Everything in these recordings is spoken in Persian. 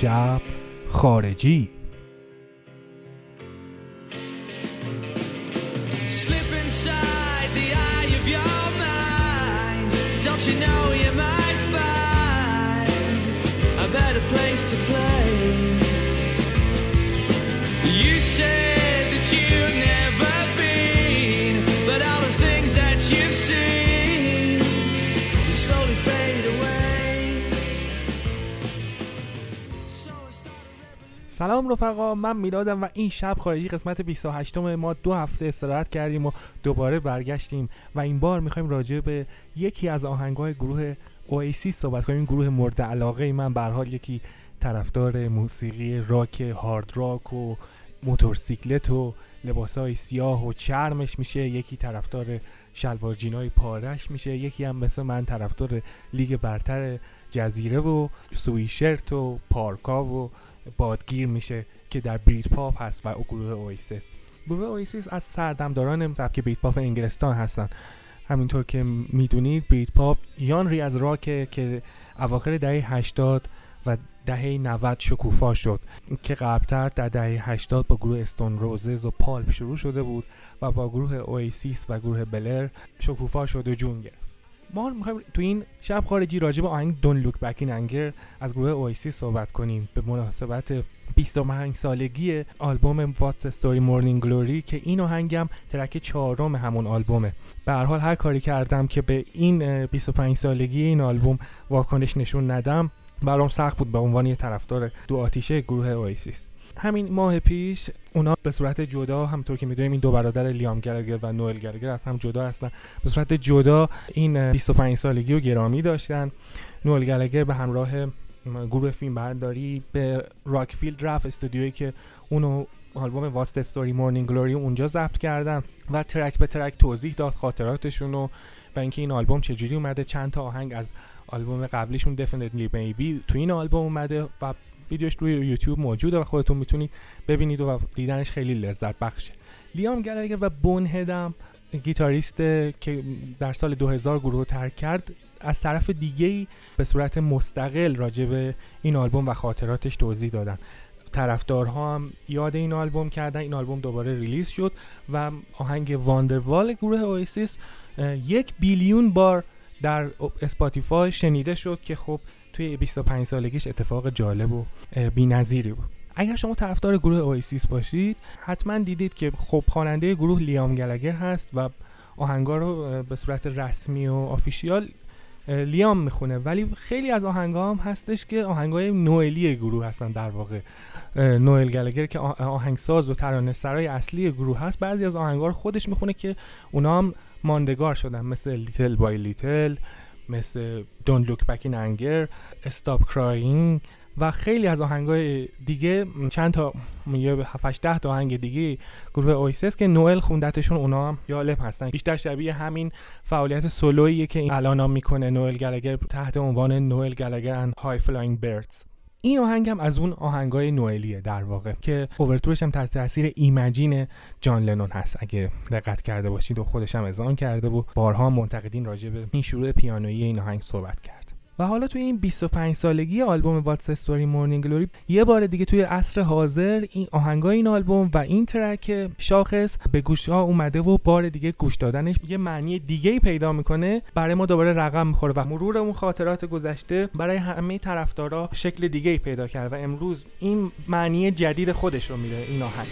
شب خارجی. سلام رفقا من میلادم و این شب خارجی قسمت 28 ما دو هفته استراحت کردیم و دوباره برگشتیم و این بار می‌خوایم راجع به یکی از آهنگهای گروه اویسی صحبت کنیم. گروه مورد علاقه من به حال یکی طرفدار موسیقی راک هارد راک و موتورسیکلت و لباسهای سیاه و چرمش میشه. یکی طرفدار شلوار جینای پارش میشه. یکی هم مثل من طرفدار لیگ برتر جزیره و سویشرت و پارکا و بادگیر میشه که در بریت پاپ هست و گروه اویسیس گروه اویسیس از سردمداران سبک بریت پاپ انگلستان هستن. همینطور که می‌دونید بریت پاپ یانری از راکه که اواخر دهه 80 و دهه 90 شکوفا شد که قبلتر در دهه 80 با گروه استون روزز و پالپ شروع شده بود و با گروه اویسیس و گروه بلر شکوفا شد و جون گرفت. ما می‌خوایم تو این شب خارجی راجع به آهنگ Don't Look Back in Anger از گروه اویسیس صحبت کنیم. به مناسبت 25 سالگی آلبوم What's the Story Morning Glory که این آهنگم track چهارم همون آلبومه. به هر حال هر کاری کردم که به این 25 سالگی این آلبوم واکنش نشون ندم برام سخت بود به عنوان یه طرفدار دو آتیشه گروه اویسیس همین ماه پیش اونا به صورت جدا همینطور که می‌دونیم این دو برادر لیام گلگر و نوئل گلگر از هم جدا هستن. به صورت جدا این 25 سالگی رو گرامی داشتن. نوئل گلگر به همراه گروه فیلم برداری به راکفیلد رفت استودیویی که اونو آلبوم What's the Story Morning Glory اونجا ضبط کردن و track به track توضیح داد خاطراتشون و و اینکه این آلبوم چجوری اومده چند تا آهنگ از آلبوم قبلیشون Definitely Maybe تو این آلبوم اومده و ویدیوش روی یوتیوب موجوده و خودتون می‌تونید ببینید و دیدنش خیلی لذت بخشه. لیام گلگر و بون هد هم گیتاریست که در سال 2000 گروه ترک کرد از طرف دیگه به صورت مستقل راجع به این آلبوم و خاطراتش توضیح دادن. طرفدارها هم یاد این آلبوم کردن. این آلبوم دوباره release شد و آهنگ Wonderwall گروه اویسیس یک billion بار در اسپاتیفای شنیده شد که خب توی 25 سالگیش اتفاق جالب و بی‌نظیری بود. اگر شما طرفدار گروه Oasis باشید حتما دیدید که خب خواننده گروه لیام گلگر هست و آهنگا رو به صورت رسمی و official لیام می‌خونه. ولی خیلی از آهنگا هم هستش که آهنگای نوئلی گروه هستن در واقع. نوئل گلگر که آهنگساز و ترانه سرای اصلی گروه هست. بعضی از آهنگا رو خودش می‌خونه که اونا هم ماندگار شدن. مثل Little by Little مثل Don't Look Back in Anger Stop Crying و خیلی از آهنگای دیگه چند تا یه 7 10 تا آهنگ دیگه گروه Oasis که نوئل خوندتشون اونا هم جالب هستن. بیشتر شبیه همین فعالیت سولویی که الان هم می‌کنه نوئل گلگر تحت عنوان نوئل گلگر and High Flying Birds این آهنگ هم از اون آهنگای نوئلیه در واقع که اوورتورش هم تحت تاثیر Imagine جان لنون هست. اگه دقت کرده باشید و خودش هم اذعان کرده و بارها منتقدین راجع به این شروع پیانویی این آهنگ صحبت کرد. و حالا توی این 25 سالگی آلبوم واتس استوری مورنینگ گلوری یه بار دیگه توی عصر حاضر این آهنگای این آلبوم و این ترک شاخص به گوش ها اومده و بار دیگه گوش دادنش یه معنی دیگه پیدا می‌کنه. برای ما دوباره رقم می‌خوره و مرور اون خاطرات گذشته برای همه طرفدارا شکل دیگه پیدا کرد و امروز این معنی جدید خودش رو میده این آهنگ.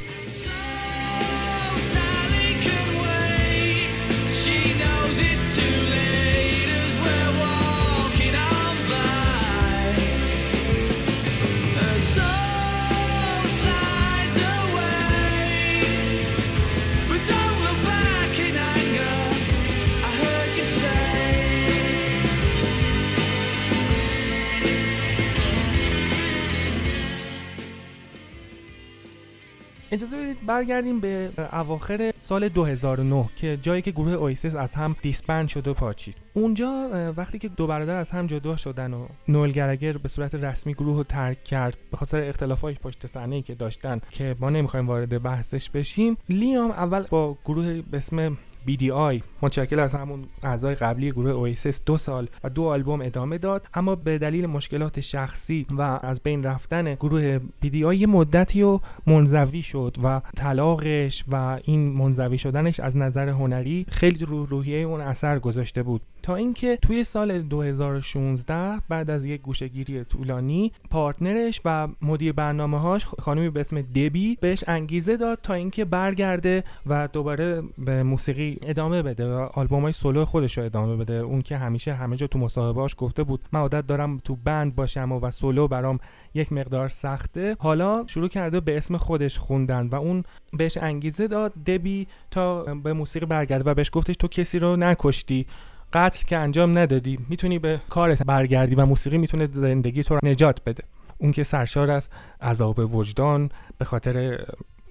اجازه بدید برگردیم به اواخر سال 2009 که جایی که گروه اویسیس از هم دیسبند شد و پاچید. اونجا وقتی که دو برادر از هم جدا شدن و نوئل گلگر به صورت رسمی گروه رو ترک کرد به خاطر اختلافات پشت صحنه که داشتن که ما نمی‌خوایم وارد بحثش بشیم لیام اول با گروه به اسم BDI متشکل از همون اعضای قبلی گروه اویسیس دو سال و دو آلبوم ادامه داد اما به دلیل مشکلات شخصی و از بین رفتن گروه BDI یه مدتی و منزوی شد و طلاقش و این منزوی شدنش از نظر هنری خیلی رو روحیه اون اثر گذاشته بود. تا اینکه توی سال 2016 بعد از یک گوشهگیری طولانی پارتنرش و مدیر برنامه هاش خانمی به اسم دبی بهش انگیزه داد تا اینکه برگرده و دوباره به موسیقی ادامه بده و آلبوم های سولو خودش رو ادامه بده. اون که همیشه همه جا تو مصاحبهاش گفته بود من عادت دارم تو بند باشم و, و سولو برام یک مقدار سخته. حالا شروع کرده به اسم خودش خوندن و اون بهش انگیزه داد. دبی تا به موسیقی برگرده و بهش گفتش تو کسی رو نکشتی. قتل که انجام ندادی می‌تونی به کارت برگردی و موسیقی می‌تونه زندگی تو رو نجات بده. اون که سرشار از عذاب وجدان به خاطر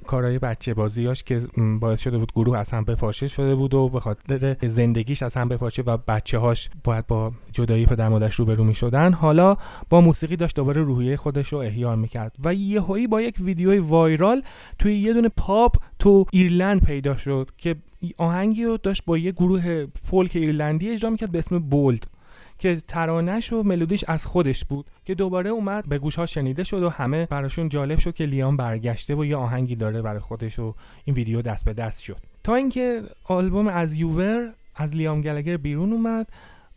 کارهای بچه بازیاش که باعث شده بود گروه از هم بپاشه شده بود و به خاطر زندگیش از هم بپاشه و بچه هاش باید با جدایی پدر مادرش روبرو می شدن حالا با موسیقی داشت دوباره روحیه خودش رو احیا می‌کرد و یهویی با یک ویدیوی وایرال توی یه دونه پاپ تو ایرلند پیدا شد که آهنگی رو داشت با یه گروه فولک ایرلندی اجرا می‌کرد به اسم بولد که ترانش و ملودیش از خودش بود که دوباره اومد به گوش ها شنیده شد و همه براشون جالب شد که لیام برگشته و یه آهنگی داره برای خودش و این ویدیو دست به دست شد. تا اینکه آلبوم از یوور از لیام گلگر بیرون اومد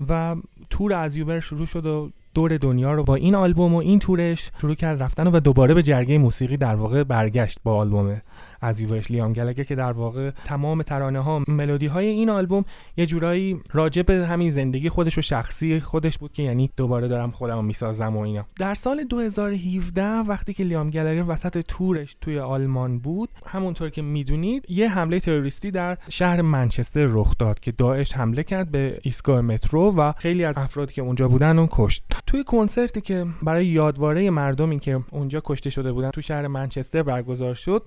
و تور از یوور شروع شد و دور دنیا رو با این آلبوم و این تورش شروع کرد رفتن و دوباره به جرگه موسیقی در واقع برگشت با آلبوم. از یوورش لیام گلگه که در واقع تمام ترانه ها ملودی های این آلبوم یه جورایی راجع به همین زندگی خودش و شخصی خودش بود که یعنی دوباره دارم خودم رو می‌سازم و اینا. در سال 2017 وقتی که لیام گلگر وسط تورش توی آلمان بود همونطور که می‌دونید یه حمله تروریستی در شهر منچستر رخ داد که داعش حمله کرد به ایستگاه مترو و خیلی از افرادی که اونجا بودن اون کشت. توی کنسرتی که برای یادواره مردمی که اونجا کشته شده بودن تو شهر منچستر برگزار شد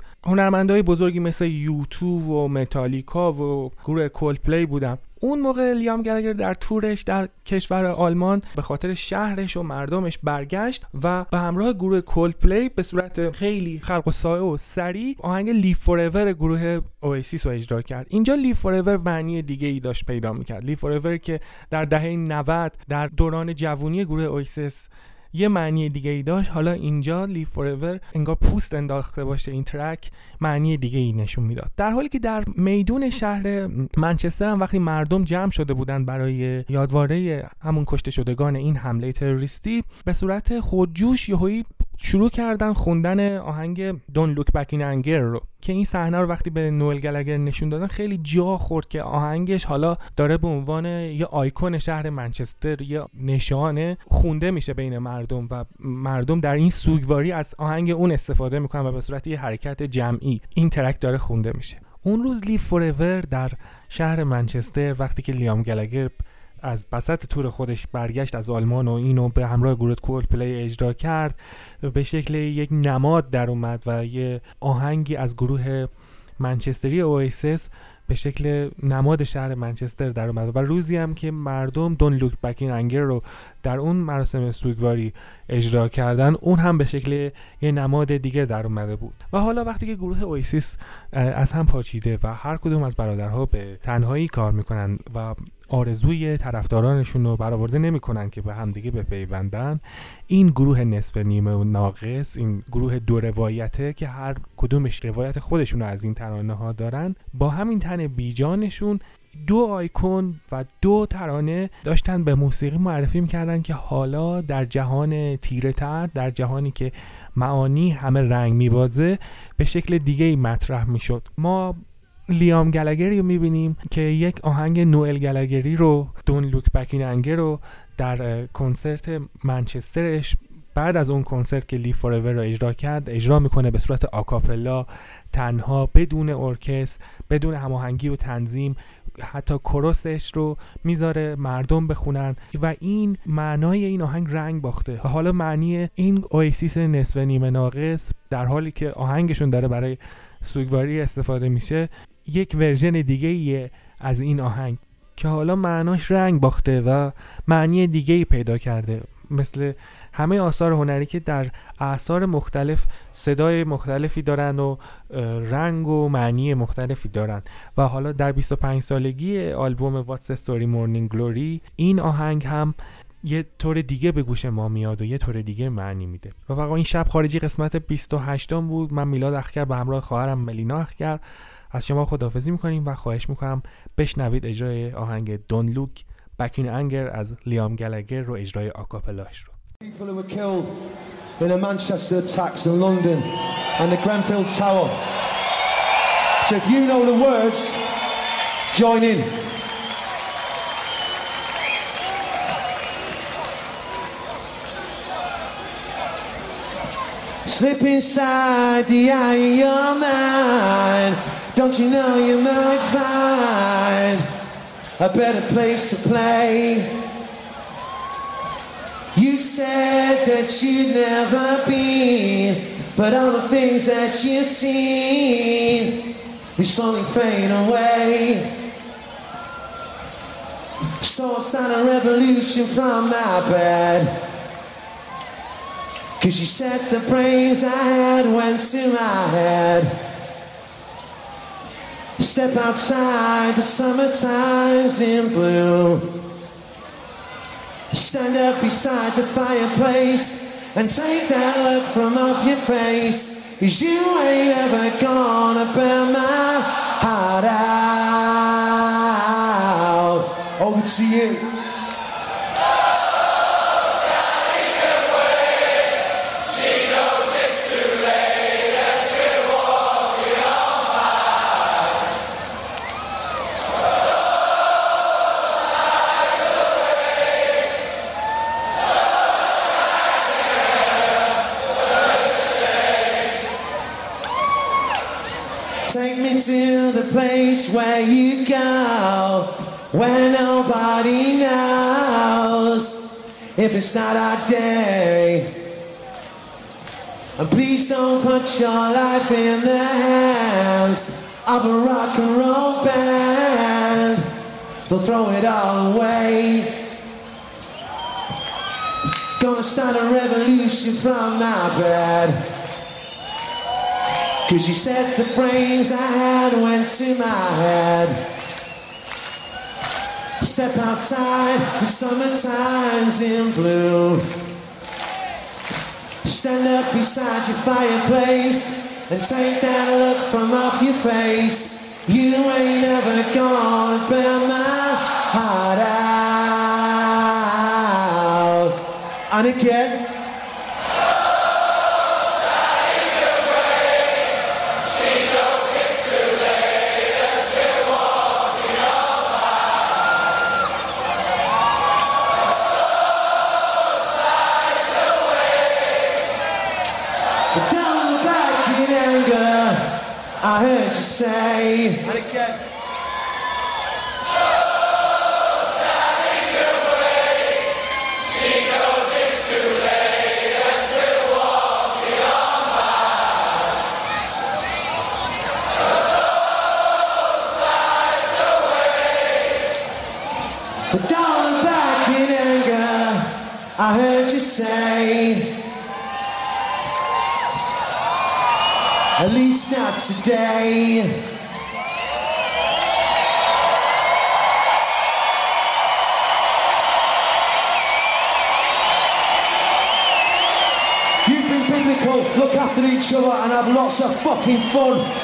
هنرمندای بزرگی مثل U2 و متالیکا و گروه Coldplay بودن. اون موقع لیام گلگر در تورش در کشور آلمان به خاطر شهرش و مردمش برگشت و به همراه گروه Coldplay به صورت خیلی خلق‌الساعه و سریع آهنگ Live Forever گروه Oasis رو اجرا کرد. اینجا Live Forever معنی دیگه ای داشت پیدا می‌کرد. Live Forever که در دهه 90 در دوران جوونی گروه Oasis یه معنی دیگه ای داشت. حالا اینجا Live Forever انگار پوست انداخته باشه این track معنی دیگه ای نشون می‌داد. در حالی که در میدون شهر منچستر هم وقتی مردم جمع شده بودن برای یادواره همون کشته شدگان این حمله تروریستی به صورت خودجوش یهویی شروع کردن خوندن آهنگ دون لوک بک انگر رو که این صحنه رو وقتی به نوئل گلگر نشون دادن خیلی جا خورد که آهنگش حالا داره به عنوان یه آیکون شهر منچستر یه نشانه خونده میشه بین مردم و مردم در این سوگواری از آهنگ اون استفاده می‌کنن و به صورت یه حرکت جمعی این ترک داره خونده میشه. اون روز Live Forever در شهر منچستر وقتی که لیام گلگر از وسط تور خودش برگشت از آلمان و اینو به همراه گروه Coldplay اجرا کرد. به شکل یک نماد در اومد و یه آهنگی از گروه منچستری Oasis به شکل نماد شهر منچستر در اومد و روزی هم که مردم Don't Look Back in Anger رو در اون مراسم سوگواری اجرا کردن اون هم به شکل یه نماد دیگه در اومده بود. و حالا وقتی که گروه اویسیس از هم پاچیده و هر کدوم از برادرها به تنهایی کار می‌کنن و آرزوی طرفدارانشون رو برآورده نمی‌کنن که به همدیگه بپیوندن. این گروه نصف نیمه و ناقص این گروه دو روایته که هر کدومش روایت خودشون رو از این ترانه ها دارن با همین تن بیجانشون دو آیکون و دو ترانه داشتن به موسیقی معرفی می‌کردن که حالا در جهان تیره تر در جهانی که معانی همه رنگ میبازه به شکل دیگه ای مطرح می‌شد. ما لیام گلگری رو می‌بینیم که یک آهنگ نوئل گلگری رو دون لوک بکین انگر رو در کنسرت منچسترش بعد از اون کنسرت که لی فورور رو اجرا کرد اجرا می‌کنه به صورت آکاپلا تنها بدون ارکستر بدون هماهنگی و تنظیم حتی کروسش رو می‌ذاره مردم بخونن و این معنای این آهنگ رنگ باخته. حالا معنی این اویسیس نصف نیمه ناقص در حالی که آهنگشون داره برای سوگواری استفاده میشه یک ورژن دیگه ایه از این آهنگ که حالا معناش رنگ باخته و معنی دیگه ای پیدا کرده. مثل همه آثار هنری که در اعثار مختلف صدای مختلفی دارن و رنگ و معنی مختلفی دارن. و حالا در 25 سالگی آلبوم the Story Morning Glory این آهنگ هم یه طور دیگه به گوش ما میاد و یه طور دیگه معنی میده. رفقا این شب خارجی قسمت 28 بود. من میلاد اخگر به همراه خواهرم ملینا اخگر. از شما خداحافظی می‌کنیم و خواهش می‌کنم بشنوید اجرای آهنگ دون لوک بکین انگر از لیام گلگر رو اجرای آکاپلاش رو in the the Grenfell Tower. So if inside the. Don't you know you might find a better place to play? You said that you'd never been, but all the things that you've seen, they slowly fade away. So I started a revolution from my bed. Cause you said the brains I had went to my head. Step outside, the summertime's in blue. Stand up beside the fireplace and take that look from off your face. Cause you ain't ever gonna burn my heart out. Over to you. Place where you go, where nobody knows if it's not our day. And please don't put your life in the hands of a rock and roll band. They'll throw it all away. Gonna start a revolution from my bed. Cause you said the brains I had went to my head. Step outside, the summertime's in blue. Stand up beside your fireplace and take that look from off your face. You ain't ever gonna burn my heart out. And again. I heard you say, so it's too late and again. But down the back in anger, I heard you say. Least not today. Look after each other and have lots of fucking fun.